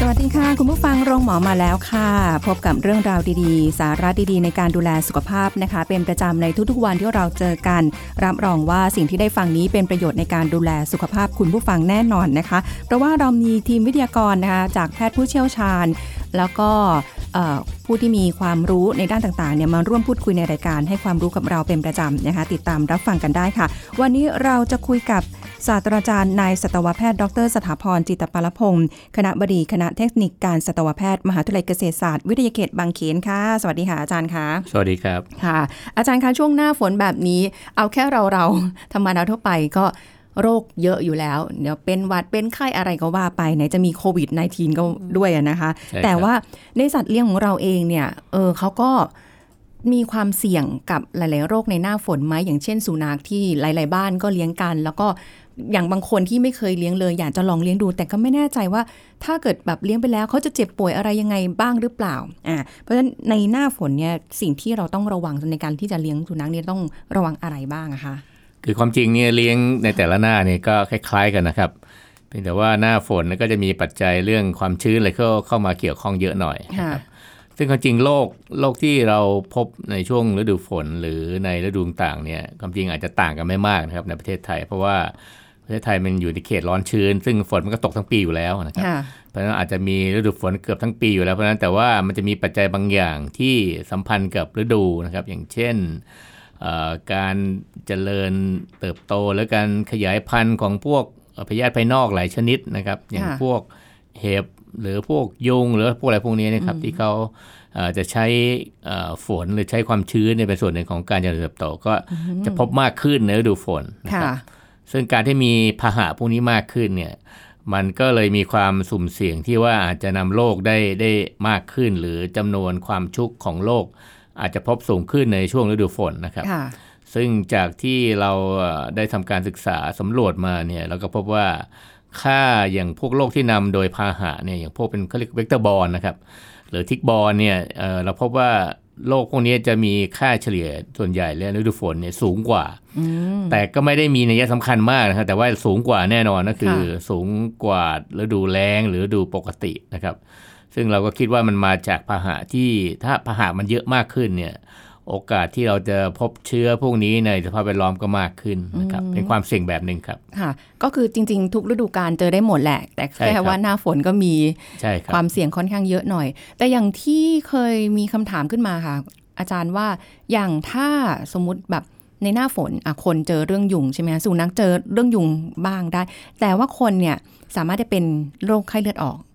สวัสดีค่ะ คุณผู้ฟังโรงหมอมาแล้วค่ะ พบกับเรื่องราวดีๆ สาระดีๆ ในการดูแลสุขภาพนะคะ เป็นประจำในทุกๆวันที่เราเจอกัน รับรองว่าสิ่งที่ได้ฟังนี้เป็นประโยชน์ในการดูแลสุขภาพคุณผู้ฟังแน่นอนนะคะ เพราะว่าเรามีทีมวิทยากรนะคะจากแพทย์ผู้เชี่ยวชาญ แล้วก็ผู้ที่มีความรู้ในด้านต่างๆเนี่ยมาร่วมพูดคุยในรายการให้ความรู้กับเราเป็นประจำนะคะ ติดตามรับฟังกันได้ค่ะ วันนี้เราจะคุยกับ ศาสตราจารย์นายสัตวแพทย์ดร สถาพรจิตปาลพงศ์คณะบดีคณะเทคนิคการสัตวแพทย์มหาวิทยาลัยเกษตรศาสตร์วิทยาเขตบางเขนค่ะ สวัสดีค่ะอาจารย์คะสวัสดีครับค่ะ อาจารย์คะช่วงหน้าฝนแบบนี้ เอาแค่เราเราๆธรรมดาทั่วไปก็โรคเยอะอยู่แล้ว เดี๋ยวเป็นหวัดเป็นไข้อะไรก็ว่าไปไหนจะมีโควิด -19 ก็ด้วยอะนะคะใช่ครับแต่ว่าในสัตว์เลี้ยงของเราเองเนี่ยเออเขาก็มีความเสี่ยงกับหลาย ๆ โรคในหน้าฝนไหมอย่างเช่นสุนัขที่หลาย ๆ บ้านก็เลี้ยงกัน แล้วก็ อย่างบางคนที่ไม่เคยเลี้ยงเลย อยากจะลองเลี้ยงดู แต่ก็ไม่แน่ใจว่า ถ้าเกิดแบบเลี้ยงไปแล้วเขาจะเจ็บป่วยอะไรยังไงบ้างหรือเปล่าอ่าเพราะฉะนั้นในหน้าฝนเนี่ยสิ่งที่เราต้องระวังในการที่จะเลี้ยงสุนัขเนี่ยต้องระวังอะไรบ้างอะคะคือความจริงเนี่ยเลี้ยงในแต่ละหน้าเนี่ยก็คล้าย ๆ กันนะครับเพียงแต่ว่าหน้าฝนก็จะมีปัจจัยเรื่องความชื้นอะไรเข้าเข้ามาเกี่ยวข้องเยอะหน่อยนะค่ะครับซึ่งความจริงโรคโรคที่เราพบในช่วงฤดูฝนหรือในฤดูต่างๆเนี่ยความจริงอาจจะต่างกันไม่มากนะครับในประเทศไทย เพราะว่า ประเทศไทยมันอยู่ในเขตร้อนชื้น ซึ่งฝนมันก็ตกทั้งปีอยู่แล้วนะครับค่ะเพราะฉะนั้นอาจจะมีฤดูฝนเกือบทั้งปีอยู่แล้ว เพราะฉะนั้นแต่ว่ามันจะมีปัจจัยบางอย่างที่สัมพันธ์กับฤดูนะครับ อย่างเช่นเอ่อการเจริญเติบโตและการขยายพันธุ์ของพวกเอ่อพยาธิภายนอกหลายชนิดนะครับ อย่างค่ะพวกเห็บหรือพวกยุงหรือพวกอะไรพวกนี้นะครับที่เขาเอ่อจะใช้เอ่อฝนหรือใช้ความชื้นในยเป็นส่วนหนึ่งของการเจริญเติบโตก็จะพบมากขึ้นในฤดูฝนนะคค่ะรับ ซึ่งการที่มีพาหะพวกนี้มากขึ้นเนี่ยมันก็เลยมีความสุ่มเสี่ยงที่ว่าอาจจะนำโรคได้ได้มากขึ้น หรือจำนวนความชุกของโรคอาจจะพบสูงขึ้นในช่วงฤดูฝนนะครับค่ะซึ่งจากที่เราเอ่อได้ทำการศึกษาสำรวจมาเนี่ยเราก็พบว่าค่าอย่างพวกโรคที่นำโดยพาหะเนี่ยอย่างพวกเป็นเขาเรียกเวกเตอร์บอลนะครับ หรือทิกบอลเนี่ยเอ่อเราพบว่า โรคพวกนี้จะมีค่าเฉลี่ยส่วนใหญ่และฤดูฝนเนี่ยสูงกว่าอืมแต่ก็ไม่ได้มีนัยสำคัญมากนะครับแต่ว่าสูงกว่าแน่นอนก็คือค่ะสูงกว่าฤดูแล้งหรือฤดูปกตินะครับ ซึ่งเราก็คิดว่ามันมาจากพาหะที่ถ้าพาหะมันเยอะมากขึ้นเนี่ย โอกาสที่เราจะพบเชื้อพวกนี้ในสภาพแวดล้อมก็มากขึ้นนะครับเป็นความเสี่ยงแบบหนึ่งครับค่ะ ก็คือจริง ๆ ทุกฤดูกาลเจอได้หมดแหละ แต่ใช่ครัแค่บว่าหน้าฝนก็มีใช่ครับความเสี่ยงค่อนข้างเยอะหน่อย แต่อย่างที่เคยมีคำถามขึ้นมาค่ะ อาจารย์ว่าอย่างถ้าสมมุติแบบในหน้าฝนอะคนเจอเรื่องยุงใช่ไหมคะสุนัขเจอเรื่องยุงบ้างได้ แต่ว่าคนเนี่ยสามารถจะเป็นโรคไข้เลือดออกครับ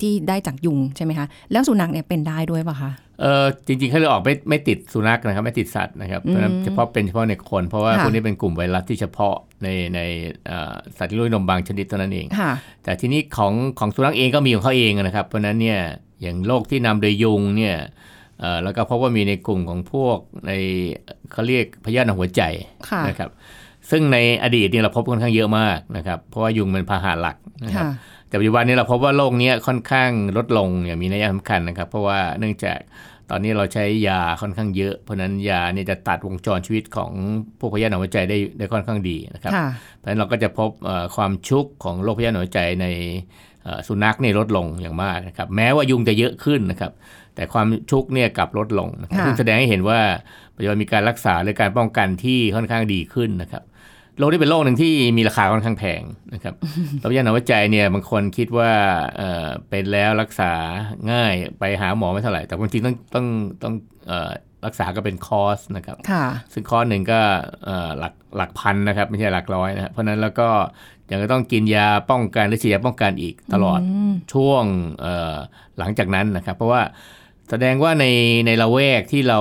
ที่ได้จากยุงใช่ไหมคะแล้วสุนัขเนี่ยเป็นได้ด้วยป่ะคะเออจริงๆเขาเลยออกไม่ไม่ติดสุนัขนะครับไม่ติดสัตว์นะครับเพราะฉะนั้นเฉพาะเป็นเฉพาะในคน เพราะว่าค่ะพวกนี้เป็นกลุ่มไวรัสที่เฉพาะในในเอ่อสัตว์ที่ลุยนมบางชนิดเท่านั้นเองค่ะแต่ทีนี้ของของสุนัขเองก็มีของเขาเองนะครับ เพราะฉะนั้นเนี่ยอย่างโรคที่นำโดยยุงเนี่ยเอ่อแล้วก็พบว่ามีในกลุ่มของพวกในเขาเรียกพยาธิในหัวใจค่ะนะครับซึ่งในอดีตเนี่ยเราพบค่อนข้างเยอะมากนะครับ เพราะว่ายุงเป็นพาหะหลักนะครับค่ะ แต่ปัจจุบันนี้เราพบว่าโรคเนี้ยค่อนข้างลดลงอย่างมีนัยสำคัญนะครับ เพราะว่าเนื่องจากตอนนี้เราใช้ยาค่อนข้างเยอะ เพราะฉะนั้นยาเนี่ยจะตัดวงจรชีวิตของพวกพยาธิในหัวใจได้ได้ค่อนข้างดีนะครับค่ะเพราะฉะนั้นเราก็จะพบเอ่อความชุกของโรคพยาธิหัวใจในเอ่อสุนัขเนี่ยลดลงอย่างมากนะครับ แม้ว่ายุงจะเยอะขึ้นนะครับ แต่ความชุกเนี่ยกลับลดลงนะครับค่ะซึ่งแสดงให้เห็นว่าปัจจุบันมีการรักษาหรือการป้องกันที่ค่อนข้างดีขึ้นนะครับ โรคนี้เป็นโรคหนึ่งที่มีราคาค่อนข้างแพงนะครับโรคพยาธิหัวใจเนี่ยบางคนคิดว่าเอ่อเป็นแล้วรักษาง่ายไปหาหมอไม่เท่าไหร่ แต่บางทีต้องต้องต้องเอ่อรักษาก็เป็นคอร์สนะครับค่ะซึ่งคอร์สหนึ่งก็เอ่อหลักหลักพันนะครับ ไม่ใช่หลักร้อยนะครับเพราะฉะนั้นแล้วก็ยังจะต้องกินยาป้องกันหรือฉีดยาป้องกันอีกตลอดมช่วงเอ่อหลังจากนั้นนะครับ เพราะว่าแสดงว่าในในละแวกที่เรา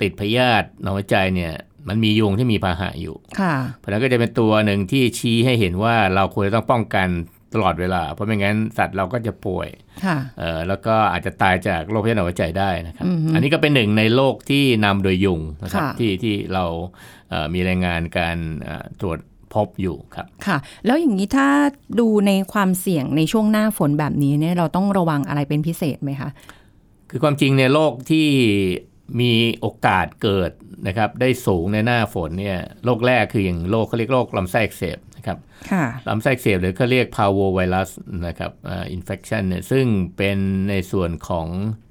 ติดพยาธิหนองหัวใจเนี่ย มันมียุงที่มีพาหะอยู่ค่ะเพราะฉะนั้นก็จะเป็นตัวหนึ่งที่ชี้ให้เห็นว่าเราควรจะต้องป้องกันตลอดเวลา เพราะไม่งั้นสัตว์เราก็จะป่วยค่ะเอ่อแล้วก็อาจจะตายจากโรคพยาธิหัวใจได้นะครับอือฮึอันนี้ก็เป็นหนึ่งในโรคที่นำโดยยุงนะครับค่ะที่ที่เราเอ่อมีรายงานการเอ่อตรวจพบอยู่ครับค่ะ แล้วอย่างนี้ถ้าดูในความเสี่ยงในช่วงหน้าฝนแบบนี้เนี่ยเราต้องระวังอะไรเป็นพิเศษไหมคะคือความจริงเนี่ยโรคที่ มีโอกาสเกิดนะครับได้สูงในหน้าฝนเนี่ยโรคแรกคืออย่างโรคเขาเรียกโรคลำไส้อักเสบนะครับค่ะลำไส้อักเสบหรือเขาเรียก parvovirus นะครับอ่า infection เนี่ยซึ่งเป็นในส่วนของ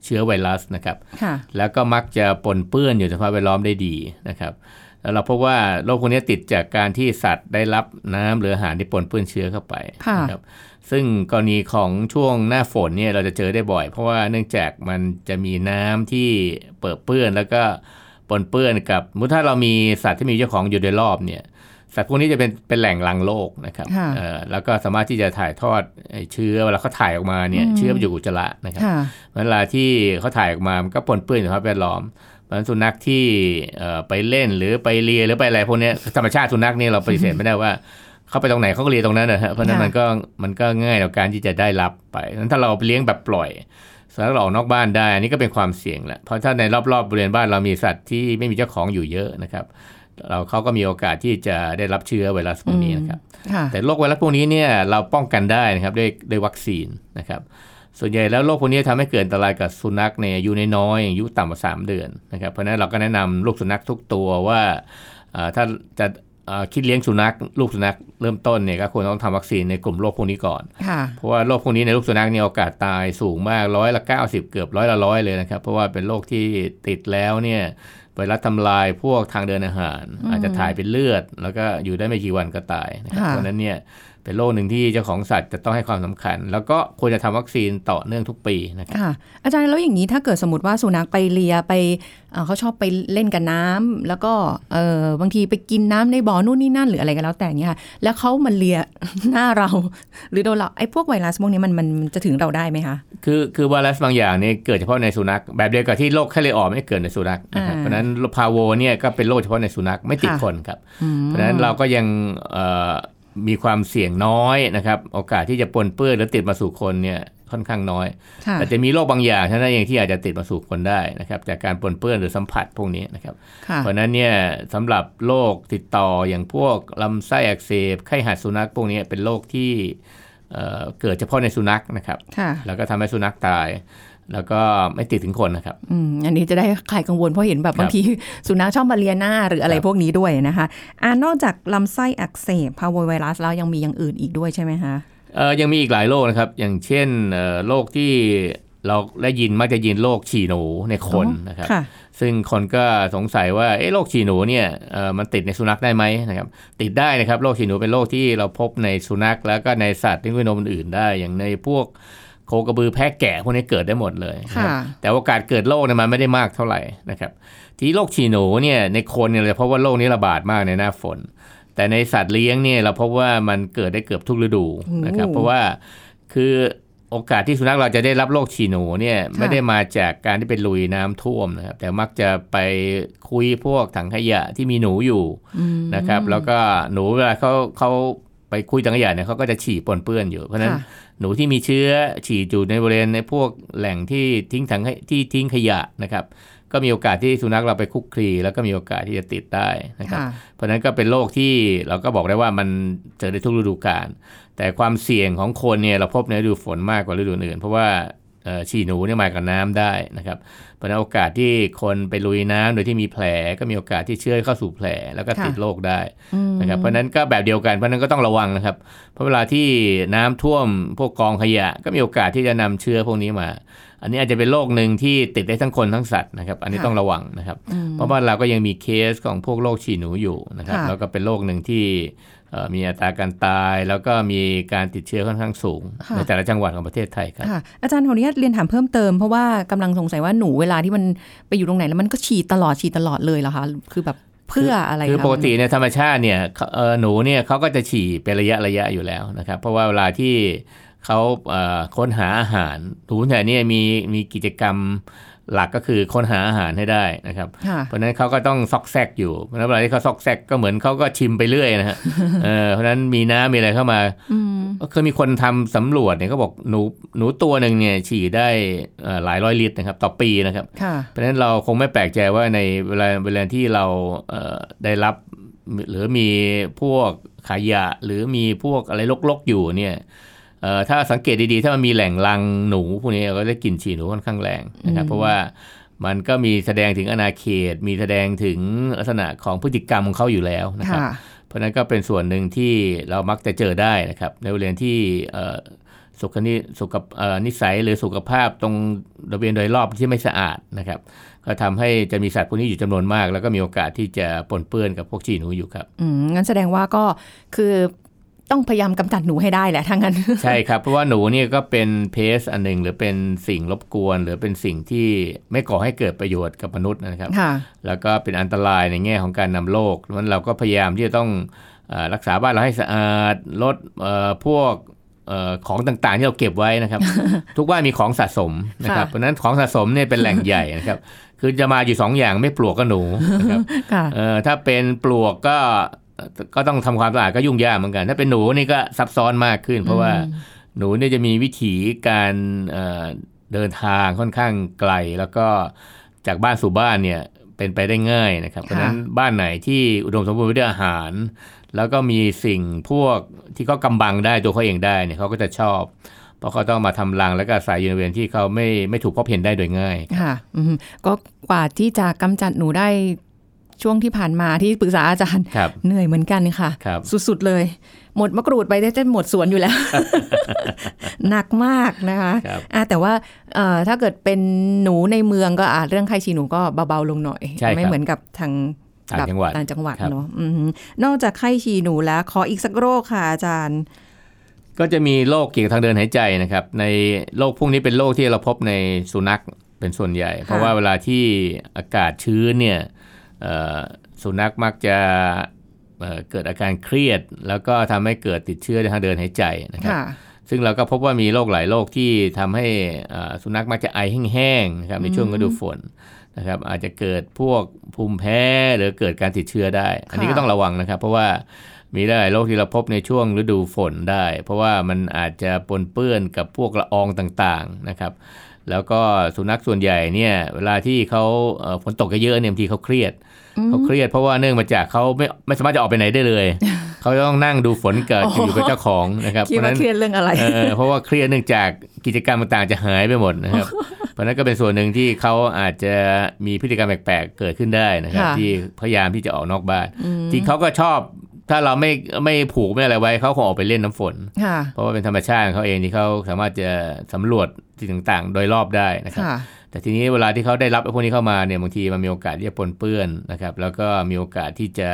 เชื้อไวรัสนะครับค่ะแล้วก็มักจะปนเปื้อนอยู่ในสภาพแวดล้อมได้ดีนะครับแล้วเราพบว่าโรคพวกนี้ติดจากการที่สัตว์ได้รับน้ำหรืออาหารที่ปนเปื้อนเชื้อเข้าไปค่ะนะครับ ซึ่งกรณีของช่วงหน้าฝนเนี่ยเราจะเจอได้บ่อย เพราะว่าเนื่องจากมันจะมีน้ำที่เปิดเปื้อนแล้วก็ปนเปื้อนกับสมมุติถ้าเรามีสัตว์ที่มีเจ้าของอยู่โดยรอบเนี่ยสัตว์พวกนี้จะเป็นเป็นแหล่งรังโรคนะครับค่ะเอ่อแล้วก็สามารถที่จะถ่ายทอดไอ้เชื้อเวลาเขาถ่ายออกมาเนี่ยอืมเชื้อมันอยู่อุจจาระนะครับค่ะเวลาที่เขาถ่ายออกมามันก็ปนเปื้อนอยู่ในสภาพแวดล้อมเพราะฉะนั้นสุนัขที่เอ่อไปเล่นหรือไปเลียหรือไปอะไรพวกเนี้ยธรรมชาติสุนัขนี่เราปฏิเสธไม่ได้ว่า เขาไปตรงไหนเขาก็เลียตรงนั้นนะฮะเพราะฉะนั้นค่ะมันก็มันก็ง่ายต่อการที่จะได้รับไปนั้นถ้าเราไปเลี้ยงแบบปล่อยสุนัขเราออกนอกบ้านได้อันนี้ก็เป็นความเสี่ยงแหละเพราะถ้าในรอบๆบริเวณบ้านเรามีสัตว์ที่ไม่มีเจ้าของอยู่เยอะนะครับเราเขาก็มีโอกาสที่จะได้รับเชื้อไวรัสพวกนี้นะครับค่ะแต่โรคไวรัสพวกนี้เนี่ยเราป้องกันได้นะครับด้วยด้วยวัคซีนนะครับ ส่วนใหญ่แล้วโรคพวกนี้ทำให้เกิดอันตรายกับสุนัขในอายุน้อยๆอายุต่ำกว่า3เดือนนะครับ เพราะฉะนั้นเราก็แนะนำลูกสุนัขทุกตัวว่าเอ่อถ้าจะเอ่อ คิดเลี้ยงสุนัขลูกสุนัขเริ่มต้นเนี่ยก็ควรต้องทำวัคซีนในกลุ่มโรคพวกนี้ก่อนค่ะเพราะว่าโรคพวกนี้ในลูกสุนัขเนี่ยโอกาสตายสูงมากร้อยละ 90 เกือบร้อยละร้อยเลยนะครับ เพราะว่าเป็นโรคที่ติดแล้วเนี่ยไวรัสทำลายพวกทางเดินอาหาร อาจจะถ่ายเป็นเลือด แล้วก็อยู่ได้ไม่กี่วันก็ตายนะครับค่ะเพราะฉะนั้นเนี่ย เป็นโรคหนึ่งที่เจ้าของสัตว์จะต้องให้ความสำคัญ แล้วก็ควรจะทำวัคซีนต่อเนื่องทุกปีนะครับค่ะอาจารย์แล้วอย่างนี้ถ้าเกิดสมมติว่าสุนัขไปเลียไปเอ่อเขาชอบไปเล่นกับน้ำแล้วก็เออบางทีไปกินน้ำในบ่อนู่นนี่นั่นหรืออะไรก็แล้วแต่เนี่ยค่ะแล้วเขามันเลียหน้าเรา หรือโดนเราไอ้พวกไวรัสพวกนี้มันมันมันจะถึงเราได้ไหมคะคือคือไวรัสบางอย่างเนี่ยเกิดเฉพาะในสุนัข แบบเดียวกับที่โรคไข้เลือดออกไม่เกิดในสุนัขนะครับอ่าเพราะฉะนั้นพาโวเนี่ยก็เป็นโรคเฉพาะในสุนัขไม่ติดค่ะคนครับเพราะฉะนั้นเราก็ยังเอ่อ มีความเสี่ยงน้อยนะครับ โอกาสที่จะปนเปื้อนหรือติดมาสู่คนเนี่ยค่อนข้างน้อยค่ะแต่จะมีโรคบางอย่างเท่านั้นเองที่อาจจะติดมาสู่คนได้นะครับ จากการปนเปื้อนหรือสัมผัสพวกนี้นะครับค่ะเพราะฉะนั้นเนี่ยสำหรับโรคติดต่ออย่างพวกลำไส้อักเสบไข้หัดสุนัขพวกนี้เป็นโรคที่เอ่อเกิดเฉพาะในสุนัขนะครับค่ะแล้วก็ทำให้สุนัขตาย แล้วก็ไม่ติดถึงคนนะครับอืมอันนี้จะได้คลายกังวลเพราะเห็นแบบบางทีสุนัขชอบมาเลียหน้าหรืออะไรครับพวกนี้ด้วยนะคะอ่านอกจากลำไส้อักเสบพาโวไวรัสแล้วยังมีอย่างอื่นอีกด้วยใช่ไหมคะเอ่อยังมีอีกหลายโรคนะครับ อย่างเช่นเอ่อโรคที่เราได้ยินมักจะยินโรคฉี่หนูในคนนะครับค่ะซึ่งคนก็สงสัยว่าเอ๊ะโรคฉี่หนูเนี่ยเอ่อมันติดในสุนัขได้ไหมนะครับ ติดได้นะครับโรคฉี่หนูเป็นโรคที่เราพบในสุนัขแล้วก็ในสัตว์ที่มีนมอื่นๆได้ อย่างในพวก โคกระบือแพะแกะพวกนี้เกิดได้หมดเลยนะครับค่ะแต่โอกาสเกิดโรคเนี่ยมันไม่ได้มากเท่าไหร่นะครับที่โรคฉี่หนูเนี่ยในคนเนี่ยเราพบว่าโรคนี้ระบาดมากในหน้าฝน แต่ในสัตว์เลี้ยงเนี่ยเราพบว่ามันเกิดได้เกือบทุกฤดูนะครับโอ้เพราะว่าคือโอกาสที่สุนัขเราจะได้รับโรคฉี่หนูเนี่ยไม่ได้มาจากการที่ไปลุยน้ำท่วมนะครับ แต่มักจะไปคุยพวกถังขยะที่มีหนูอยู่นะครับ แล้วก็หนูเวลาเขาเขาไปคุยถังขยะเนี่ยเขาก็จะฉี่ปนเปื้อนอยู่ เพราะฉะนั้นค่ะ หนูที่มีเชื้อฉี่อยู่ในบริเวณในพวกแหล่งที่ทิ้งถังให้ที่ทิ้งขยะนะครับ ก็มีโอกาสที่สุนัขเราไปคุกคลีแล้วก็มีโอกาสที่จะติดได้นะครับค่ะเพราะฉะนั้นก็เป็นโรคที่เราก็บอกได้ว่ามันเจอได้ทุกฤดูกาลแต่ความเสี่ยงของคนเนี่ยเราพบในฤดูฝนมากกว่าฤดูอื่น เพราะว่าเอ่อ ฉี่หนูเนี่ยมากับน้ำได้นะครับ เพราะฉะนั้นโอกาสที่คนไปลุยน้ำโดยที่มีแผลก็มีโอกาสที่เชื้อเข้าสู่แผลแล้วก็ค่ะติดโรคได้นะครับ เพราะฉะนั้นก็แบบเดียวกัน เพราะฉะนั้นก็ต้องระวังนะครับ เพราะเวลาที่น้ำท่วมพวกกองขยะ ก็มีโอกาสที่จะนำเชื้อพวกนี้มา อันนี้อาจจะเป็นโรคหนึ่งที่ติดได้ทั้งคนทั้งสัตว์นะครับ อันนี้ค่ะต้องระวังนะครับ เพราะว่าเราก็ยังมีเคสของพวกโรคฉี่หนูอยู่นะครับค่ะแล้วก็เป็นโรคหนึ่งที่เอ่อ มีอัตราการตาย แล้วก็มีการติดเชื้อค่อนข้างสูงค่ะในแต่ละจังหวัดของประเทศไทยครับค่ะอาจารย์ขออนุญาตเรียนถามเพิ่มเติมเพราะว่ากำลังสงสัยว่าหนูเวลาที่มันไปอยู่ตรงไหนแล้วมันก็ฉี่ตลอดฉี่ตลอดเลยเหรอคะคือแบบเพื่ออะไรคือคะปกติเนี่ยธรรมชาติเนี่ยเขาเอ่อหนูเนี่ยเขาก็จะฉี่เป็นระยะระยะอยู่แล้วนะครับ เพราะว่าเวลาที่เขาเอ่อค้นหาอาหารถูนแต่เนี่ยมีมีกิจกรรม หลักก็คือค้นหาอาหารให้ได้นะครับค่ะเพราะฉะนั้นเขาก็ต้องซอกแซกอยู่เพราะฉะนั้นเวลาที่เขาซอกแซกก็เหมือนเขาก็ชิมไปเรื่อยนะฮะเออเพราะฉะนั้นมีน้ำมีอะไรเข้ามาอืมเคยมีคนทำสำรวจเนี่ยเขาบอกหนูหนูตัวหนึ่งเนี่ยฉี่ได้เอ่อหลายร้อยลิตรนะครับ ต่อปีนะครับค่ะเพราะฉะนั้นเราคงไม่แปลกใจว่าในเวลาเวลาที่เราเอ่อได้รับหรือมีพวกขยะหรือมีพวกอะไรลกๆอยู่เนี่ย เอ่อถ้าสังเกตดีๆ ถ้ามันมีแหล่งรังหนูพวกนี้เราก็ได้กลิ่นฉี่หนูค่อนข้างแรงนะครับอืมเพราะว่ามันก็มีแสดงถึงอาณาเขต มีแสดงถึงลักษณะของพฤติกรรมของเขาอยู่แล้วนะครับค่ะเพราะฉะนั้นก็เป็นส่วนหนึ่งที่เรามักจะเจอได้นะครับ ในบริเวณที่เอ่อสุขนิสุขเอ่อนิสัยหรือสุขภาพตรงบริเวณโดยรอบที่ไม่สะอาดนะครับ ก็ทำให้จะมีสัตว์พวกนี้อยู่จำนวนมาก แล้วก็มีโอกาสที่จะปนเปื้อนกับพวกฉี่หนูอยู่ครับ อืมงั้นแสดงว่าก็คือ ต้องพยายามกำจัดหนูให้ได้แหละถ้างั้น ใช่ครับ เพราะว่าหนูเนี่ยก็เป็นเพสอันหนึ่งหรือเป็นสิ่งรบกวน หรือเป็นสิ่งที่ไม่ก่อให้เกิดประโยชน์กับมนุษย์นะครับค่ะแล้วก็เป็นอันตรายในแง่ของการนำโรคเพราะฉะนั้นเราก็พยายามที่จะต้องเออรักษาบ้านเราให้สะอาดลดเอ่อพวกเออของต่างๆที่เราเก็บไว้นะครับ ทุกบ้านมีของสะสมนะครับค่ะเพราะฉะนั้นของสะสมเนี่ยเป็นแหล่งใหญ่นะครับ คือจะมาอยู่สองอย่างไม่ปลวกก็หนูนะครับค่ะเออถ้าเป็นปลวกก็ ก็ต้องทำความสะอาดก็ยุ่งยากเหมือนกัน ถ้าเป็นหนูนี่ก็ซับซ้อนมากขึ้น เพราะว่าหนูเนี่ยจะมีวิถีการเอ่อเดินทางค่อนข้างไกล แล้วก็จากบ้านสู่บ้านเนี่ยเป็นไปได้ง่ายนะครับ เพราะฉะนั้นบ้านไหนที่อุดมสมบูรณ์ไปด้วยอาหาร แล้วก็มีสิ่งพวกที่เขากำบังได้ตัวเขาเองได้เนี่ยเขาก็จะชอบเพราะเขาต้องมาทำรังแล้วก็อาศัยอยู่ในบริเวณที่เขาไม่ไม่ถูกพบเห็นได้โดยง่าย ค่ะอืมก็กว่าที่จะกำจัดหนูได้ ช่วงที่ผ่านมาที่ปรึกษาอาจารย์ครับเหนื่อยเหมือนกันค่ะครับสุดๆเลย หมดมะกรูดไปจะหมดสวนอยู่แล้ว หนักมากนะคะครับอะแต่ว่าเอ่อถ้าเกิดเป็นหนูในเมืองก็อาจเรื่องไข้ฉี่หนูก็เบาๆลงหน่อยใช่ครับไม่เหมือนกับทางต่างจังหวัดต่างจังหวัดครับเนาะอือหือนอกจากไข้ฉี่หนูแล้วขออีกสักโรคค่ะอาจารย์ ก็จะมีโรคเกี่ยวกับทางเดินหายใจนะครับ ในโรคพวกนี้เป็นโรคที่เราพบในสุนัขเป็นส่วนใหญ่ เพราะว่าเวลาที่อากาศชื้นเนี่ยเอ่อ สุนัขมักจะเอ่อเกิดอาการเครียด แล้วก็ทำให้เกิดติดเชื้อในทางเดินหายใจนะครับค่ะซึ่งเราก็พบว่ามีโรคหลายโรคที่ทำให้เอ่อสุนัขมักจะไอแห้งๆนะครับในช่วงฤดูฝนนะครับอาจจะเกิดพวกภูมิแพ้หรือเกิดการติดเชื้อได้ อันนี้ก็ต้องระวังนะครับ เพราะว่ามีหลายโรคที่เราพบในช่วงฤดูฝนได้ เพราะว่ามันอาจจะปนเปื้อนกับพวกละอองต่างๆนะครับ แล้วก็สุนัขส่วนใหญ่เนี่ยเวลาที่เขาเอ่อฝนตกเยอะๆเนี่ยบางทีเขาเครียดเขาเครียดเพราะว่าเนื่องมาจากเขาไม่ไม่สามารถจะออกไปไหนได้เลยเขาจะต้องนั่งดูฝนเกิดอยู่กับเจ้าของนะครับคิดเพราะฉะว่านั้นเครียดเรื่องอะไรเออเพราะว่าเครียดเนื่องจากกิจกรรมต่างๆจะหายไปหมดนะครับ เพราะฉะนั้นก็เป็นส่วนหนึ่งที่เขาอาจจะมีพฤติกรรมแปลกๆเกิดขึ้นได้นะครับค่ะที่พยายามที่จะออกนอกบ้านจริงเขาก็ชอบ ถ้าเราไม่ไม่ผูกไม่อะไรไว้เขาคงออกไปเล่นน้ำฝนค่ะเพราะว่าเป็นธรรมชาติของเขาเองที่เขาสามารถจะสำรวจสิ่งต่างๆ โดยรอบได้นะครับค่ะแต่ทีนี้เวลาที่เขาได้รับไอ้พวกนี้เข้ามาเนี่ยบางทีมันมีโอกาสที่จะปนเปื้อนนะครับ แล้วก็มีโอกาสที่จะ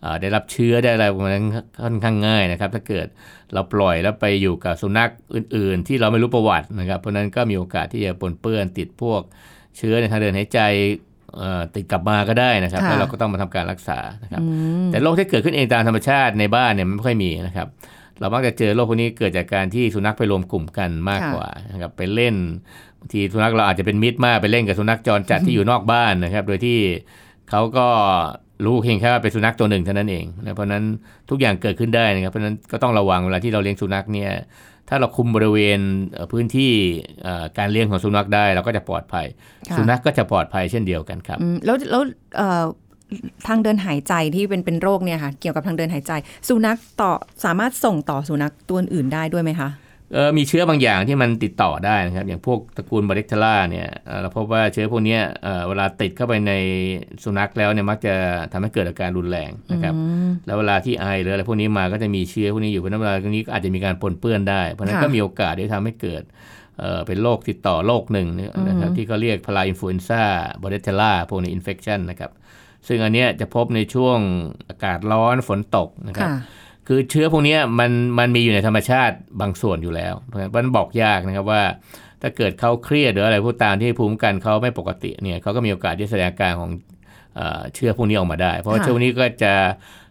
เอ่อได้รับเชื้อได้อะไรพวกนั้นค่อนข้างง่ายนะครับ ถ้าเกิดเราปล่อยแล้วไปอยู่กับสุนัขอื่น ๆ ที่เราไม่รู้ประวัตินะครับ เพราะฉะนั้นก็มีโอกาสที่จะปนเปื้อนติดพวกเชื้อในทางเดินหายใจเอ่อ ติดกลับมาก็ได้นะครับค่ะแล้วเราก็ต้องมาทำการรักษานะครับอืมแต่โรคที่เกิดขึ้นเองตามธรรมชาติในบ้านเนี่ยมันไม่ค่อยมีนะครับ เรามักจะเจอโรคพวกนี้เกิดจากการที่สุนัขไปรวมกลุ่มกันมากค่ะกว่านะครับไปเล่นบางทีสุนัขเราอาจจะเป็นมิตรมากไปเล่นกับสุนัขจรจัดที่อยู่นอกบ้านนะครับ โดยที่เขาก็รู้เพียงแค่ว่าเป็นสุนัขตัวหนึ่งเท่านั้นเองนะเพราะฉะนั้นทุกอย่างเกิดขึ้นได้นะครับเพราะฉะนั้นก็ต้องระวังเวลาที่เราเลี้ยงสุนัขเนี่ย ถ้าเราคุมบริเวณเอ่อพื้นที่เอ่อการเลี้ยงของสุนัขได้เราก็จะปลอดภัยค่ะสุนัขก็จะปลอดภัยเช่นเดียวกันครับอืมแล้วแล้วเอ่อทางเดินหายใจที่เป็นเป็นโรคเนี่ยค่ะเกี่ยวกับทางเดินหายใจ สุนัขต่อสามารถส่งต่อสุนัขตัวอื่นได้ด้วยไหมคะเออ มีเชื้อบางอย่างที่มันติดต่อได้นะครับ อย่างพวกตระกูลบาริกเทล่าเนี่ยเอ่อเราพบว่าเชื้อพวกเนี้ยเอ่อเวลาติดเข้าไปในสุนัขแล้วเนี่ยมักจะทำให้เกิดอาการรุนแรงนะครับแล้วเวลาที่ไอหรืออะไรพวกนี้มาก็จะมีเชื้อพวกนี้อยู่เพราะฉะนั้นเวลาตรงนี้ก็อาจจะมีการปนเปื้อนได้ เพราะฉะนั้นค่ะก็มีโอกาสที่ทำให้เกิดเอ่อเป็นโรคติดต่อโรคหนึ่งนะครับที่เขาเรียก parainfluenza Bordetella พวกนี้ infection นะครับซึ่งอันเนี้ยจะพบในช่วงอากาศร้อนฝนตกนะครับ ค่ะคือเชื้อพวกเนี้ยมันมันมีอยู่ในธรรมชาติบางส่วนอยู่แล้วเพราะฉะนั้นมันบอกยากนะครับว่า ถ้าเกิดเขาเครียดหรืออะไรก็ตามที่ภูมิคุ้มกันเขาไม่ปกติเนี่ยเขาก็มีโอกาสที่จะแสดงอาการของเอ่อเชื้อพวกนี้ออกมาได้ เพราะว่าค่ะเชื้อพวกนี้ก็จะ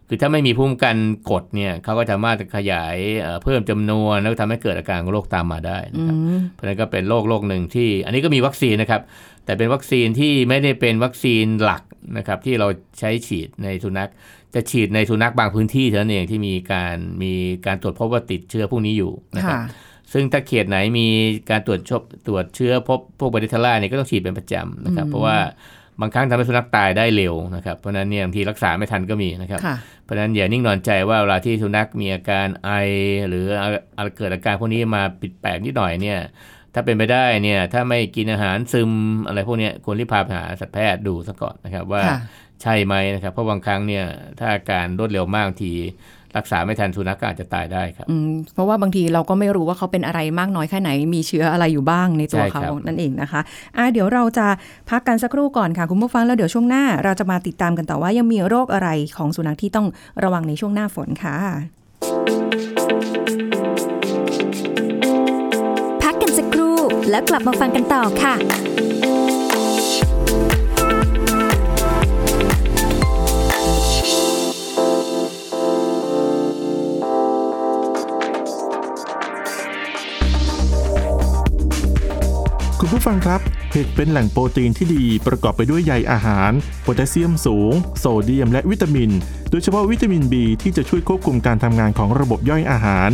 คือถ้าไม่มีภูมิคุ้มกันกดเนี่ยเขาก็สามารถขยายเอ่อเพิ่มจำนวนแล้วก็ทำให้เกิดอาการของโรคตามมาได้อืนะครับมเพราะฉะนั้นก็เป็นโรคโรคหนึ่งที่ อันนี้ก็มีวัคซีนนะครับ แต่เป็นวัคซีนที่ไม่ได้เป็นวัคซีนหลักนะครับที่เราใช้ฉีดในสุนัข จะฉีดในสุนัขบางพื้นที่เท่านั้นเองที่มีการมีการตรวจพบว่าติดเชื้อพวกนี้อยู่นะครับค่ะซึ่งถ้าเขตไหนมีการตรวจชบตรวจเชื้อพบพวกบาริเทลล่าเนี่ยก็ต้องฉีดเป็นประจำนะครับ เพราะว่าบางครั้งทำให้สุนัขตายได้เร็วนะครับ เพราะฉะนั้นเนี่ยบางทีรักษาไม่ทันก็มีนะครับค่ะเพราะฉะนั้นอย่านิ่งนอนใจว่าเวลาที่สุนัขมีอาการไอ หรืออาเกิดอาการพวกนี้มาปิดแปลกนิดหน่อยเนี่ยถ้าเป็นไปได้เนี่ยถ้าไม่กินอาหารซึมอะไรพวกเนี้ยควรรีบพาไปหาสัตวแพทย์ดูซะก่อนนะครับว่าค่ะ ใช่ไหมนะครับเพราะบางครั้งเนี่ยถ้าอาการรวดเร็วมากบางทีรักษาไม่ทันสุนัขก็อาจจะตายได้ครับอืมเพราะว่าบางทีเราก็ไม่รู้ว่าเขาเป็นอะไรมากน้อยแค่ไหน มีเชื้ออะไรอยู่บ้างในตัวใช่เขาครับนั่นเองนะคะอะเดี๋ยวเราจะพักกันสักครู่ก่อนค่ะ คุณผู้ฟังแล้วเดี๋ยวช่วงหน้า เราจะมาติดตามกันต่อว่ายังมีโรคอะไรของสุนัขที่ต้องระวังในช่วงหน้าฝนค่ะ พักกันสักครู่แล้วกลับมาฟังกันต่อค่ะ คุณผู้ฟังครับ เห็ดเป็นแหล่งโปรตีนที่ดีประกอบไปด้วยใยอาหาร โพแทสเซียมสูง โซเดียม และวิตามิน โดยเฉพาะวิตามิน B ที่จะช่วยควบคุมการทำงานของระบบย่อยอาหาร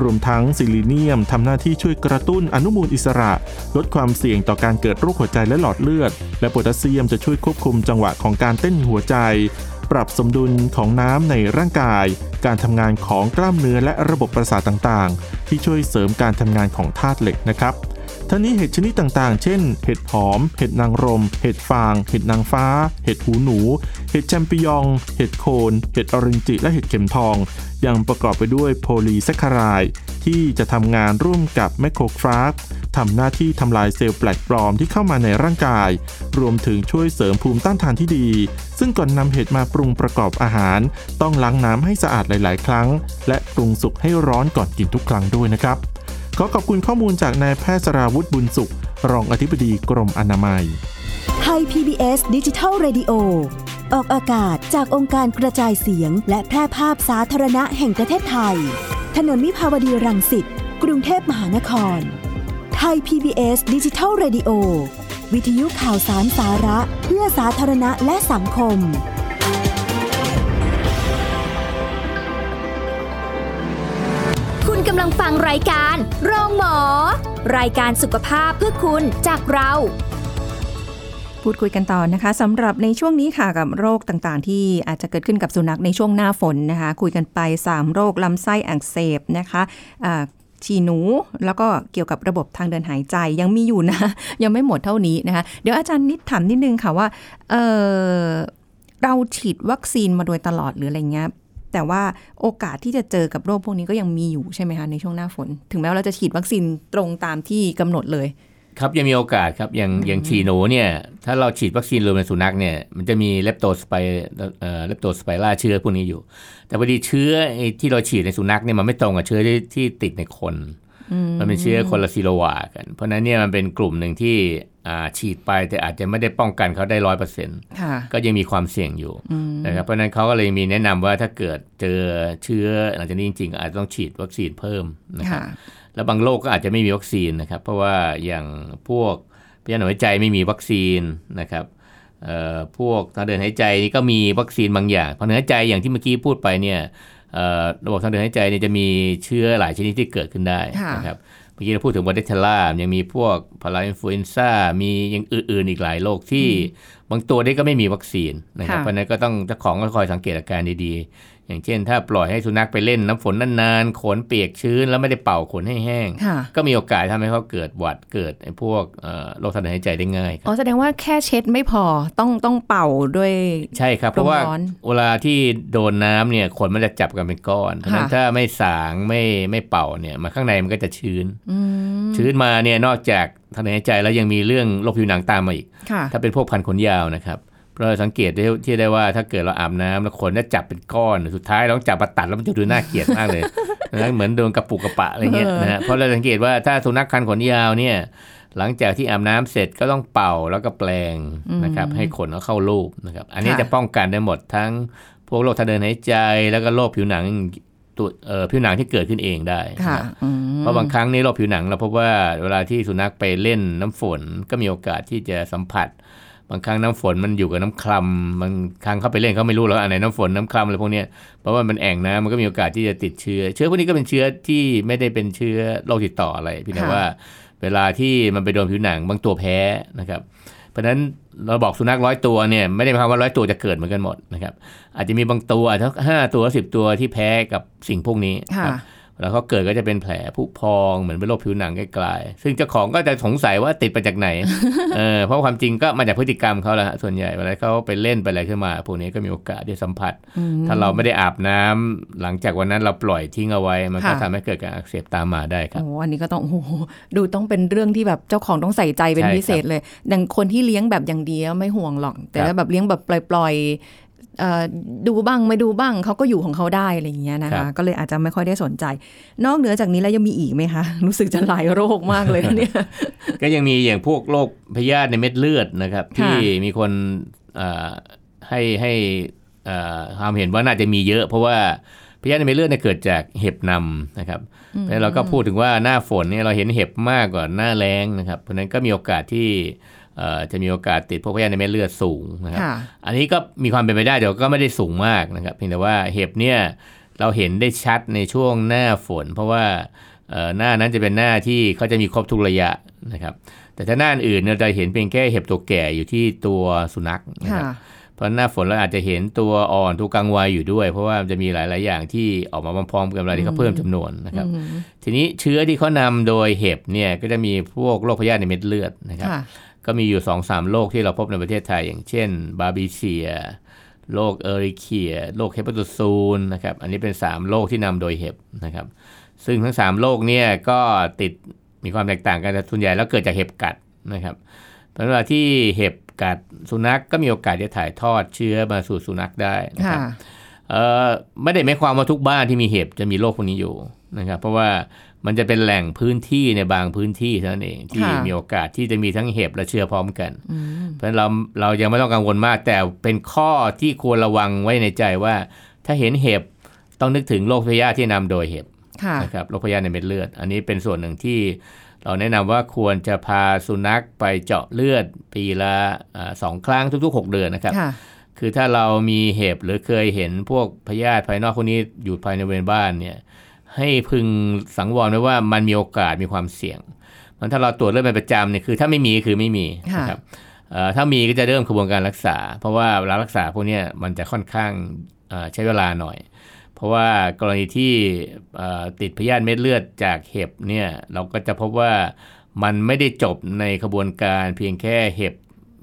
รวมทั้งซีลีเนียมทำหน้าที่ช่วยกระตุ้นอนุมูลอิสระ ลดความเสี่ยงต่อการเกิดโรคหัวใจและหลอดเลือด และโพแทสเซียมจะช่วยควบคุมจังหวะของการเต้นหัวใจ ปรับสมดุลของน้ำในร่างกาย การทำงานของกล้ามเนื้อและระบบประสาทต่างๆ ที่ช่วยเสริมการทำงานของธาตุเหล็กนะครับ ทั้งนี้เห็ดชนิดต่างๆ เช่น เห็ดหอม เห็ดนางรม เห็ดฟาง เห็ดนางฟ้า เห็ดหูหนู เห็ดแชมปิญอง เห็ดโคน เห็ดออรินจิ และเห็ดเข็มทอง ยังประกอบไปด้วยโพลีแซคคารายที่จะทำงานร่วมกับแมคโครฟาจทำหน้าที่ทำลายเซลล์แปลกปลอมที่เข้ามาในร่างกาย รวมถึงช่วยเสริมภูมิต้านทานที่ดี ซึ่งก่อนนำเห็ดมาปรุงประกอบอาหาร ต้องล้างน้ำให้สะอาดหลาย ๆ ครั้ง และปรุงสุกให้ร้อนก่อนกินทุกครั้งด้วยนะครับ ขอขอบคุณข้อมูลจากนายแพทย์สราวุฒิบุญสุข รองอธิบดีกรมอนามัยไทย PBS ดิจิทัล Radio ออกอากาศจากองค์การกระจายเสียง และแพร่ภาพสาธารณะแห่งประเทศไทย ถนนมิภาวดีรังสิต กรุงเทพมหานคร ไทย PBS ดิจิทัล Radio วิทยุข่าวสารสาระ เพื่อสาธารณะและสังคม กำลังฟังรายการ โรงหมอ รายการสุขภาพเพื่อคุณจากเรา พูดคุยกันต่อนะคะสำหรับในช่วงนี้ค่ะกับโรคต่างๆ ที่อาจจะเกิดขึ้นกับสุนัขในช่วงหน้าฝนนะคะ คุยกันไป 3 โรคลำไส้อักเสบนะคะะฉี่หนู แล้วก็เกี่ยวกับระบบทางเดินหายใจยังมีอยู่นะ ยังไม่หมดเท่านี้นะคะ เดี๋ยวอาจารย์นิดถามนิดนึงค่ะว่าเเราฉีดวัคซีนมาโดยตลอดหรืออะไรเงี้ย แต่ว่าโอกาสที่จะเจอกับโรคพวกนี้ก็ยังมีอยู่ใช่ไหมคะในช่วงหน้าฝน ถึงแม้ว่าเราจะฉีดวัคซีนตรงตามที่กำหนดเลย ครับยังมีโอกาสครับอย่างอย่างฉี่หนูเนี่ยถ้าเราฉีดวัคซีนรวมในสุนัขเนี่ยมันจะมีเลปโตสไปเอ่อเลปโตสไปล่าเชื้อพวกนี้อยู่ แต่พอดีเชื้อไอ้ที่เราฉีดในสุนัขเนี่ยมันไม่ตรงกับเชื้อที่ที่ติดในคน มันเป็นเชื้อคนละซีโรวากัน เพราะฉะนั้นเนี่ยมันเป็นกลุ่มหนึ่งที่อ่าฉีดไปแต่อาจจะไม่ได้ป้องกันเขาได้ร้อยเปอร์เซ็นต์ค่ะก็ยังมีความเสี่ยงอยู่นะครับเพราะฉะนั้นเขาก็เลยมีแนะนำว่าถ้าเกิดเจอเชื้อหลังจากนี้จริงๆ อาจจะต้องฉีดวัคซีนเพิ่มนะครับค่ะแล้วบางโรคก็อาจจะไม่มีวัคซีนนะครับ เพราะว่าอย่างพวกพยาธิหัวใจไม่มีวัคซีนนะครับเอ่อพวกทางเดินหายใจนี่ก็มีวัคซีนบางอย่างเพราะเนื่องจากอย่างที่เมื่อกี้พูดไปเนี่ยเอ่อ ระบบทางเดินหายใจเนี่ยจะมีเชื้อหลายชนิดที่เกิดขึ้นได้ค่ะนะครับเมื่อกี้เราพูดถึง Bordetella ยังมีพวก parainfluenzaมีอย่างอื่นๆอีกหลายโรคที่บางตัวนี่ก็ไม่มีวัคซีนนะครับค่ะเพราะฉะนั้นก็ต้องเจ้าของก็คอยสังเกตอาการดีๆ อย่างเช่น ถ้าปล่อยให้สุนัขไปเล่นน้ำฝนนานๆขนเปียกชื้นแล้วไม่ได้เป่าขนให้แห้งค่ะก็มีโอกาสทำให้เขาเกิดหวัดเกิดไอ้พวกเอ่อโรคทางเดินหายใจได้ง่ายคอ๋รับอแสดงว่าแค่เช็ดไม่พอต้องต้องเป่าด้วยใช่ครับ เพราะว่าร้อนเวลาที่โดนน้ำเนี่ยขนมันจะจับกันเป็นก้อนเพราะฉะนั้นค่ะถ้าไม่สางไม่ไม่เป่าเนี่ยมาข้างในมันก็จะชื้นอืมชื้นมาเนี่ยนอกจากทางเดินหายใจแล้วยังมีเรื่องโรคผิวหนังตามมาอีกค่ะถ้าเป็นพวกพันธุ์ขนยาวนะครับ เราสังเกตได้ที่ได้ว่าถ้าเกิดเราอาบน้ำแล้วขนจะจับเป็นก้อนสุดท้ายเราต้องจับมาตัดแล้วมันจะดูน่าเกลียดมากเลยนะเหมือนโดนกระปุกกระปะอะไรเงี้ยเออนะฮะเพราะเราสังเกตว่าถ้าสุนัขคันขนยาวเนี่ยหลังจากที่อาบน้ำเสร็จก็ต้องเป่าแล้วก็แปลงนะครับให้ขนเขาเข้ารูปนะครับอันนี้ค่ะจะป้องกันได้หมดทั้งพวกโรคทางเดินหายใจแล้วก็โรคผิวหนังตัวเอ่อผิวหนังที่เกิดขึ้นเองได้ค่ะนะครับอืมเพราะบางครั้งนี่โรคผิวหนังเราพบว่าเวลาที่สุนัขไปเล่นน้ำฝนก็มีโอกาสที่จะสัมผัส บางครั้งน้ำฝนมันอยู่กับน้ำคลำบางครั้งเขาไปเล่นเขาไม่รู้หรอกอันไหนน้ำฝนน้ำคลำอะไรพวกเนี้ยเพราะว่ามันแอ่งน้ำมันก็มีโอกาสที่จะติดเชื้อ เชื้อพวกนี้ก็เป็นเชื้อที่ไม่ได้เป็นเชื้อโรคติดต่ออะไรเพียงแต่ว่า เวลาที่มันไปโดนผิวหนังบางตัวแพ้นะครับ เพราะฉะนั้นเราบอกสุนัขร้อยตัวเนี่ยไม่ได้หมายความว่าร้อยตัวจะเกิดเหมือนกันหมดนะครับ อาจจะมีบางตัวอาจจะห้าตัวสิบตัวที่แพ้กับสิ่งพวกนี้ค่ะครับ แล้วเขาเกิดก็จะเป็นแผลผุพองเหมือนเป็นโรคผิวหนังใกล้ๆซึ่งเจ้าของก็จะสงสัยว่าติดมาจากไหนเออเพราะความจริงก็มาจากพฤติกรรมเขาแหละฮะส่วนใหญ่เวลาเขาไปเล่นไปอะไรขึ้นมาพวกนี้ก็มีโอกาสได้สัมผัส ถ้าเราไม่ได้อาบน้ำหลังจากวันนั้นเราปล่อยทิ้งเอาไว้ มันก็ค่ะทำให้เกิดการอักเสบตามมาได้ครับโอ้อันนี้ก็ต้องโอ้โหดูต้องเป็นเรื่องที่แบบเจ้าของต้องใส่ใจเป็นใช่ครับพิเศษเลยดังคนที่เลี้ยงแบบอย่างเดียวไม่ห่วงหรอก แต่ครับถ้าแบบเลี้ยงแบบปล่อยๆเอ่อ ดูบ้างไม่ดูบ้างเขาก็อยู่ของเขาได้อะไรอย่างเงี้ยนะคะก็เลยอาจจะไม่ค่อยได้สนใจ นอกเหนือจากนี้แล้วยังมีอีกไหมคะ รู้สึกจะหลายโรคมากเลยนะเนี่ยก็ยังมีอย่างพวกโรคพยาธิในเม็ดเลือดนะครับค่ะที่มีคนเอ่อให้ให้เอ่อความเห็นว่าน่าจะมีเยอะ เพราะว่าพยาธิในเม็ดเลือดเนี่ยเกิดจากเห็บนำนะครับเพราะฉะนั้นเราก็พูดถึงว่าหน้าฝนเนี่ยเราเห็นเห็บมากกว่าหน้าแล้งนะครับ เพราะฉะนั้นก็มีโอกาสที่เอ่อ จะมีโอกาสติดพวกพยาธิในเม็ดเลือดสูงนะครับค่ะอันนี้ก็มีความเป็นไปได้แต่ก็ไม่ได้สูงมากนะครับ เพียงแต่ว่าเห็บเนี่ยเราเห็นได้ชัดในช่วงหน้าฝน เพราะว่าเอ่อหน้านั้นจะเป็นหน้าที่เขาจะมีครบทุกระยะนะครับ แต่ถ้าหน้าอื่นเนี่ยเราจะเห็นเพียงแค่เห็บตัวแก่อยู่ที่ตัวสุนัขนะคค่ะรับเพราะหน้าฝนเราอาจจะเห็นตัวอ่อนตัวกลางวัยอยู่ด้วย เพราะว่ามันจะมีหลาย ๆ อย่างที่ออกมาพร้อมๆกันเวลาที่เขาเพิ่มจำนวนนะครับอืมทีนี้เชื้อที่เขานำโดยเห็บเนี่ยก็จะมีพวกโรคพยาธิในเม็ดเลือดนะครับค่ะ ก็มีอยู่2อสามโรคที่เราพบในประเทศไทย อย่างเช่น Babesia โรค Ehrlichia โรค Hepatozoon นะครับอันนี้เป็น 3 โรคที่นำโดยเห็บนะครับ ซึ่งทั้ง 3 โรคเนี่ยก็ติดมีความแตกต่างกันแต่ส่วนใหญ่แล้วเกิดจากเห็บกัดนะครับเพราะเวลาที่เห็บกัดสุนัขก็มีโอกาสจะถ่ายทอดเชื้อมาสู่สุนัขได้นะครับค่ะเอ่อไม่ได้หมายความว่าทุกบ้านที่มีเห็บจะมีโรคพวกนี้อยู่นะครับ เพราะว่า มันจะเป็นแหล่งพื้นที่ในบางพื้นที่เท่านั้นเองที่ค่ะมีโอกาสที่จะมีทั้งเห็บและเชื้อพร้อมกัน เพราะฉะนั้นเราเรายังไม่ต้องกังวลมาก แต่เป็นข้อที่ควรระวังไว้ในใจว่า ถ้าเห็นเห็บต้องนึกถึงโรคพยาธิที่นำโดยเห็บค่ะนะครับโรคพยาธิในเม็ดเลือด อันนี้เป็นส่วนหนึ่งที่เราแนะนำว่าควรจะพาสุนัขไปเจาะเลือดปีละอ่าสองครั้งทุกๆ 6 เดือนนะครับค่ะคือถ้าเรามีเห็บหรือเคยเห็นพวกพยาธิภายนอกพวกนี้อยู่ภายในบริเวณบ้านเนี่ย ให้พึงสังวรไว้ว่ามันมีโอกาสมีความเสี่ยง มันถ้าเราตรวจเลือดเป็นประจำเนี่ยคือ ถ้าไม่มีคือไม่มีค่ะนะครับเอ่อถ้ามีก็จะเริ่มกระบวนการรักษา เพราะว่าเวลารักษาพวกเนี้ยมันจะค่อนข้างเอ่อใช้เวลาหน่อย เพราะว่ากรณีที่เอ่อติดพยาธิเม็ดเลือดจากเห็บเนี่ยเราก็จะพบว่ามันไม่ได้จบในกระบวนการเพียงแค่เห็บ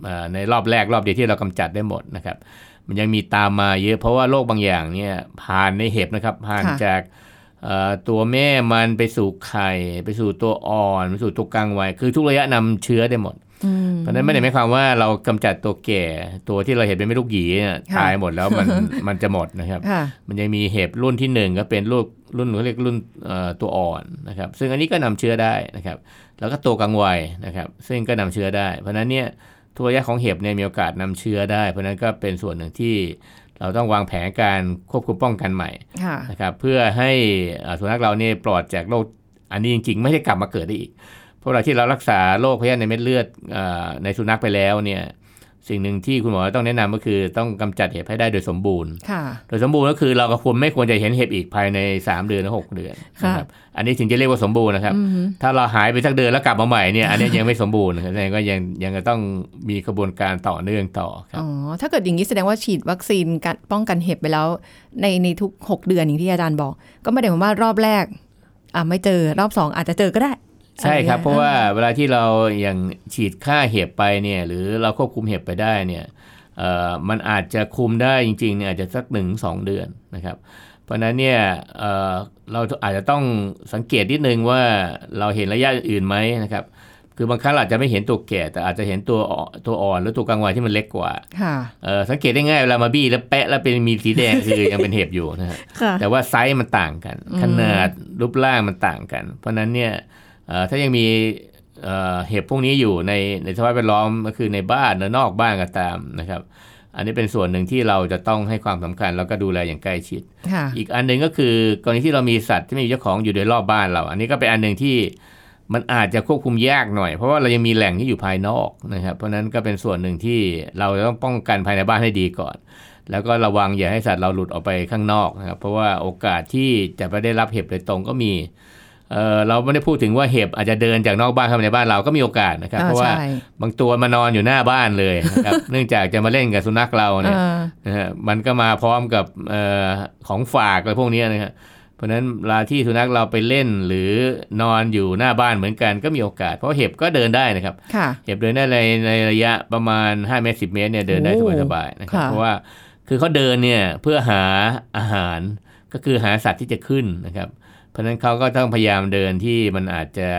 เอ่อในรอบแรกรอบเดียวที่เรากำจัดได้หมดนะครับมันยังมีตามมาเยอะเพราะว่าโรคบางอย่างเนี่ยผ่านในเห็บนะครับผ่านค่ะจากเอ่อ ตัวแม่มันไปสู่ไข่ ไปสู่ตัวอ่อนไปสู่ตัวกลางวัยคือทุกระยะนำเชื้อได้หมดอืมเพราะฉะนั้นไม่ได้หมายความว่าเรากำจัดตัวแก่ ตัวที่เราเห็นเป็นไม่ลูกหยีเนี่ยค่ะตายหมดแล้วมันมันจะหมดนะครับค่ะมันยังมีเห็บรุ่นที่หนึ่งก็เป็นรุ่นรุ่นเขาเรียกรุ่นเอ่อตัวอ่อนนะครับ ซึ่งอันนี้ก็นำเชื้อได้นะครับ แล้วก็ตัวกลางวัยนะครับ ซึ่งก็นำเชื้อได้ เพราะฉะนั้นเนี่ยตัวยะของเห็บเนี่ยมีโอกาสนำเชื้อได้ เพราะฉะนั้นก็เป็นส่วนหนึ่งที่ เราต้องวางแผนการควบคุมป้องกันใหม่ค่ะนะครับเพื่อให้อ่าสุนัขเราเนี่ยปลอดจากโรคอันนี้จริงๆ ไม่ได้กลับมาเกิดได้อีก เพราะเวลาที่เรารักษาโรคพยาธิในเม็ดเลือดอาในสุนัขไปแล้วเนี่ย สิ่งหนึ่งที่คุณหมอต้องแนะนำก็คือต้องกำจัดเห็บให้ได้โดยสมบูรณ์ค่ะโดยสมบูรณ์ก็คือเราก็ควรไม่ควรจะเห็นเห็บอีกภายใน 3 เดือนหรือ6เดือนค่ะนะครับอันนี้ถึงจะเรียกว่าสมบูรณ์นะครับอืมถ้าเราหายไปสักเดือนแล้วกลับมาใหม่เนี่ยอันนี้ยังไม่สมบูรณ์นะครับแสดงก็ยังยังจะต้องมีกระบวนการต่อเนื่องต่อครับอ๋อถ้าเกิดอย่างนี้แสดงว่าฉีดวัคซีนการป้องกันเห็บไปแล้ว ในในทุก 6 เดือนอย่างที่อาจารย์บอก ก็ไม่ได้หมายว่ารอบแรกอะไม่เจอรอบสองอาจจะเจอก็ได้ ใช่ครับอไงี้ยเพราะว่าเวลาที่เราอย่างฉีดฆ่าเห็บไปเนี่ยหรือเราควบคุมเห็บไปได้เนี่ยเอ่อมันอาจจะคุมได้จริงๆเนี่ยอาจจะสักหนึ่งสองเดือนนะครับ เพราะฉะนั้นเนี่ยเอ่อเราอาจจะต้องสังเกตนิดนึงว่าเราเห็นระยะอื่นไหมนะครับคือบางครั้งเราอาจจะไม่เห็นตัวแก่แต่อาจจะเห็นตัวอ่อนตัวอ่อนหรือตัวกลางวัยที่มันเล็กกว่าค่ะเอ่อสังเกตได้ง่ายเวลามาบี้แล้วแปะแล้วเป็นมีสีแดงคือยังเป็นเห็บอยู่นะฮะค่ะแต่ว่าไซส์มันต่างกัน ขนาดรูปร่างมันต่างกัน เพราะฉะนั้นเนี่ยเอ่อ ถ้ายังมีเอ่อเห็บพวกนี้อยู่ในในสภาพแวดล้อมก็คือในบ้านหรือนอกบ้านก็ตามนะครับ อันนี้เป็นส่วนหนึ่งที่เราจะต้องให้ความสำคัญแล้วก็ดูแลอย่างใกล้ชิดค่ะอีกอันหนึ่งก็คือกรณีที่เรามีสัตว์ที่ไม่มีเจ้าของอยู่โดยรอบบ้านเรา อันนี้ก็เป็นอันหนึ่งที่มันอาจจะควบคุมยากหน่อย เพราะว่าเรายังมีแหล่งที่อยู่ภายนอกนะครับเพราะฉะนั้นก็เป็นส่วนหนึ่งที่เราจะต้องป้องกันภายในบ้านให้ดีก่อน แล้วก็ระวังอย่าให้สัตว์เราหลุดออกไปข้างนอกนะครับเพราะว่าโอกาสที่จะไปได้รับเห็บโดยตรงก็มี เออเราไม่ได้พูดถึงว่าเห็บอาจจะเดินจากนอกบ้านเข้ามาในบ้านเราก็มีโอกาสนะครับอ่าเพราะว่าใช่บางตัวมานอนอยู่หน้าบ้านเลยนะครับ เนื่องจากจะมาเล่นกับสุนัขเราเนี่ยเออนะฮะมันก็มาพร้อมกับเออของฝากอะไรพวกนี้นะฮะเพราะฉะนั้นเวลาที่สุนัขเราไปเล่นหรือนอนอยู่หน้าบ้านเหมือนกันก็มีโอกาส เพราะเห็บก็เดินได้นะครับค่ะเห็บเดินได้ในในระยะประมาณ5เมตร10 เมตรเนี่ยเดินได้โอ้สบายๆนะครับค่ะเพราะว่าคือเขาเดินเนี่ยเพื่อหาอาหารก็คือหาสัตว์ที่จะขึ้นนะครับ เพราะฉะนั้นเขาก็ต้องพยายามเดินที่มันอาจจะ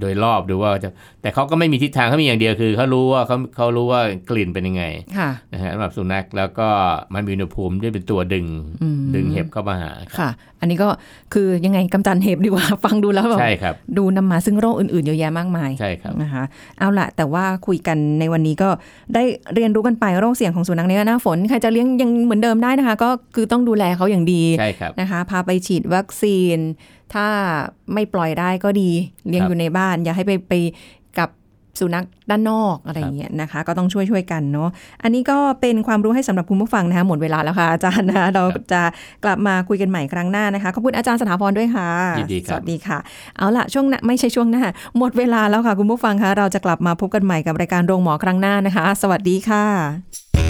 โดยรอบดูว่าจะแต่เขาก็ไม่มีทิศทางเขามีอย่างเดียวคือเขารู้ว่าเขาเขารู้ว่ากลิ่นเป็นยังไงค่ะนะฮะสำหรับสุนัขแล้วก็มันมีอุณหภูมิที่เป็นตัวดึงอืมดึงเห็บเข้ามาหาค่ะ อันนี้ก็คือยังไงกำจัดเห็บดีกว่า ฟังดูแล้วแบบใช่ครับดูนำมาซึ่งโรคอื่นๆเยอะแยะมากมายใช่ครับนะคะเอาละแต่ว่าคุยกันในวันนี้ก็ได้เรียนรู้กันไปโรคเสี่ยงของสุนัขในหน้าฝนใครจะเลี้ยงยังเหมือนเดิมได้นะคะ ก็คือต้องดูแลเขาอย่างดีใช่ครับนะคะ พาไปฉีดวัคซีน ถ้าไม่ปล่อยได้ก็ดีเลี้ยงครับอยู่ในบ้าน อย่าให้ไปไปกับ สุนัขด้านนอกอะไรอย่างเงี้ยนะคะ ก็ต้องช่วยช่วยๆกันเนาะอันนี้ก็เป็นความรู้ให้สำหรับคุณผู้ฟังนะคะหมดเวลาแล้วค่ะอาจารย์นะคะเราจะกลับมาคุยกันใหม่ครั้งหน้านะคะขอบคุณอาจารย์สถาพรด้วยค่ะยินดีครับสวัสดีค่ะ เอาล่ะช่วงหน้าไม่ใช่ช่วงหน้าหมดเวลาแล้วค่ะคุณผู้ฟังคะเราจะกลับมาพบกันใหม่กับรายการโรงหมอครั้งหน้านะคะ สวัสดีค่ะ